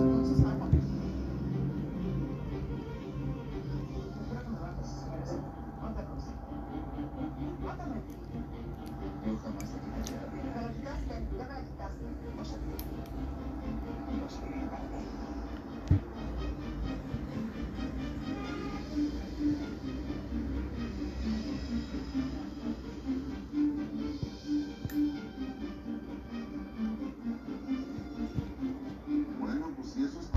consequences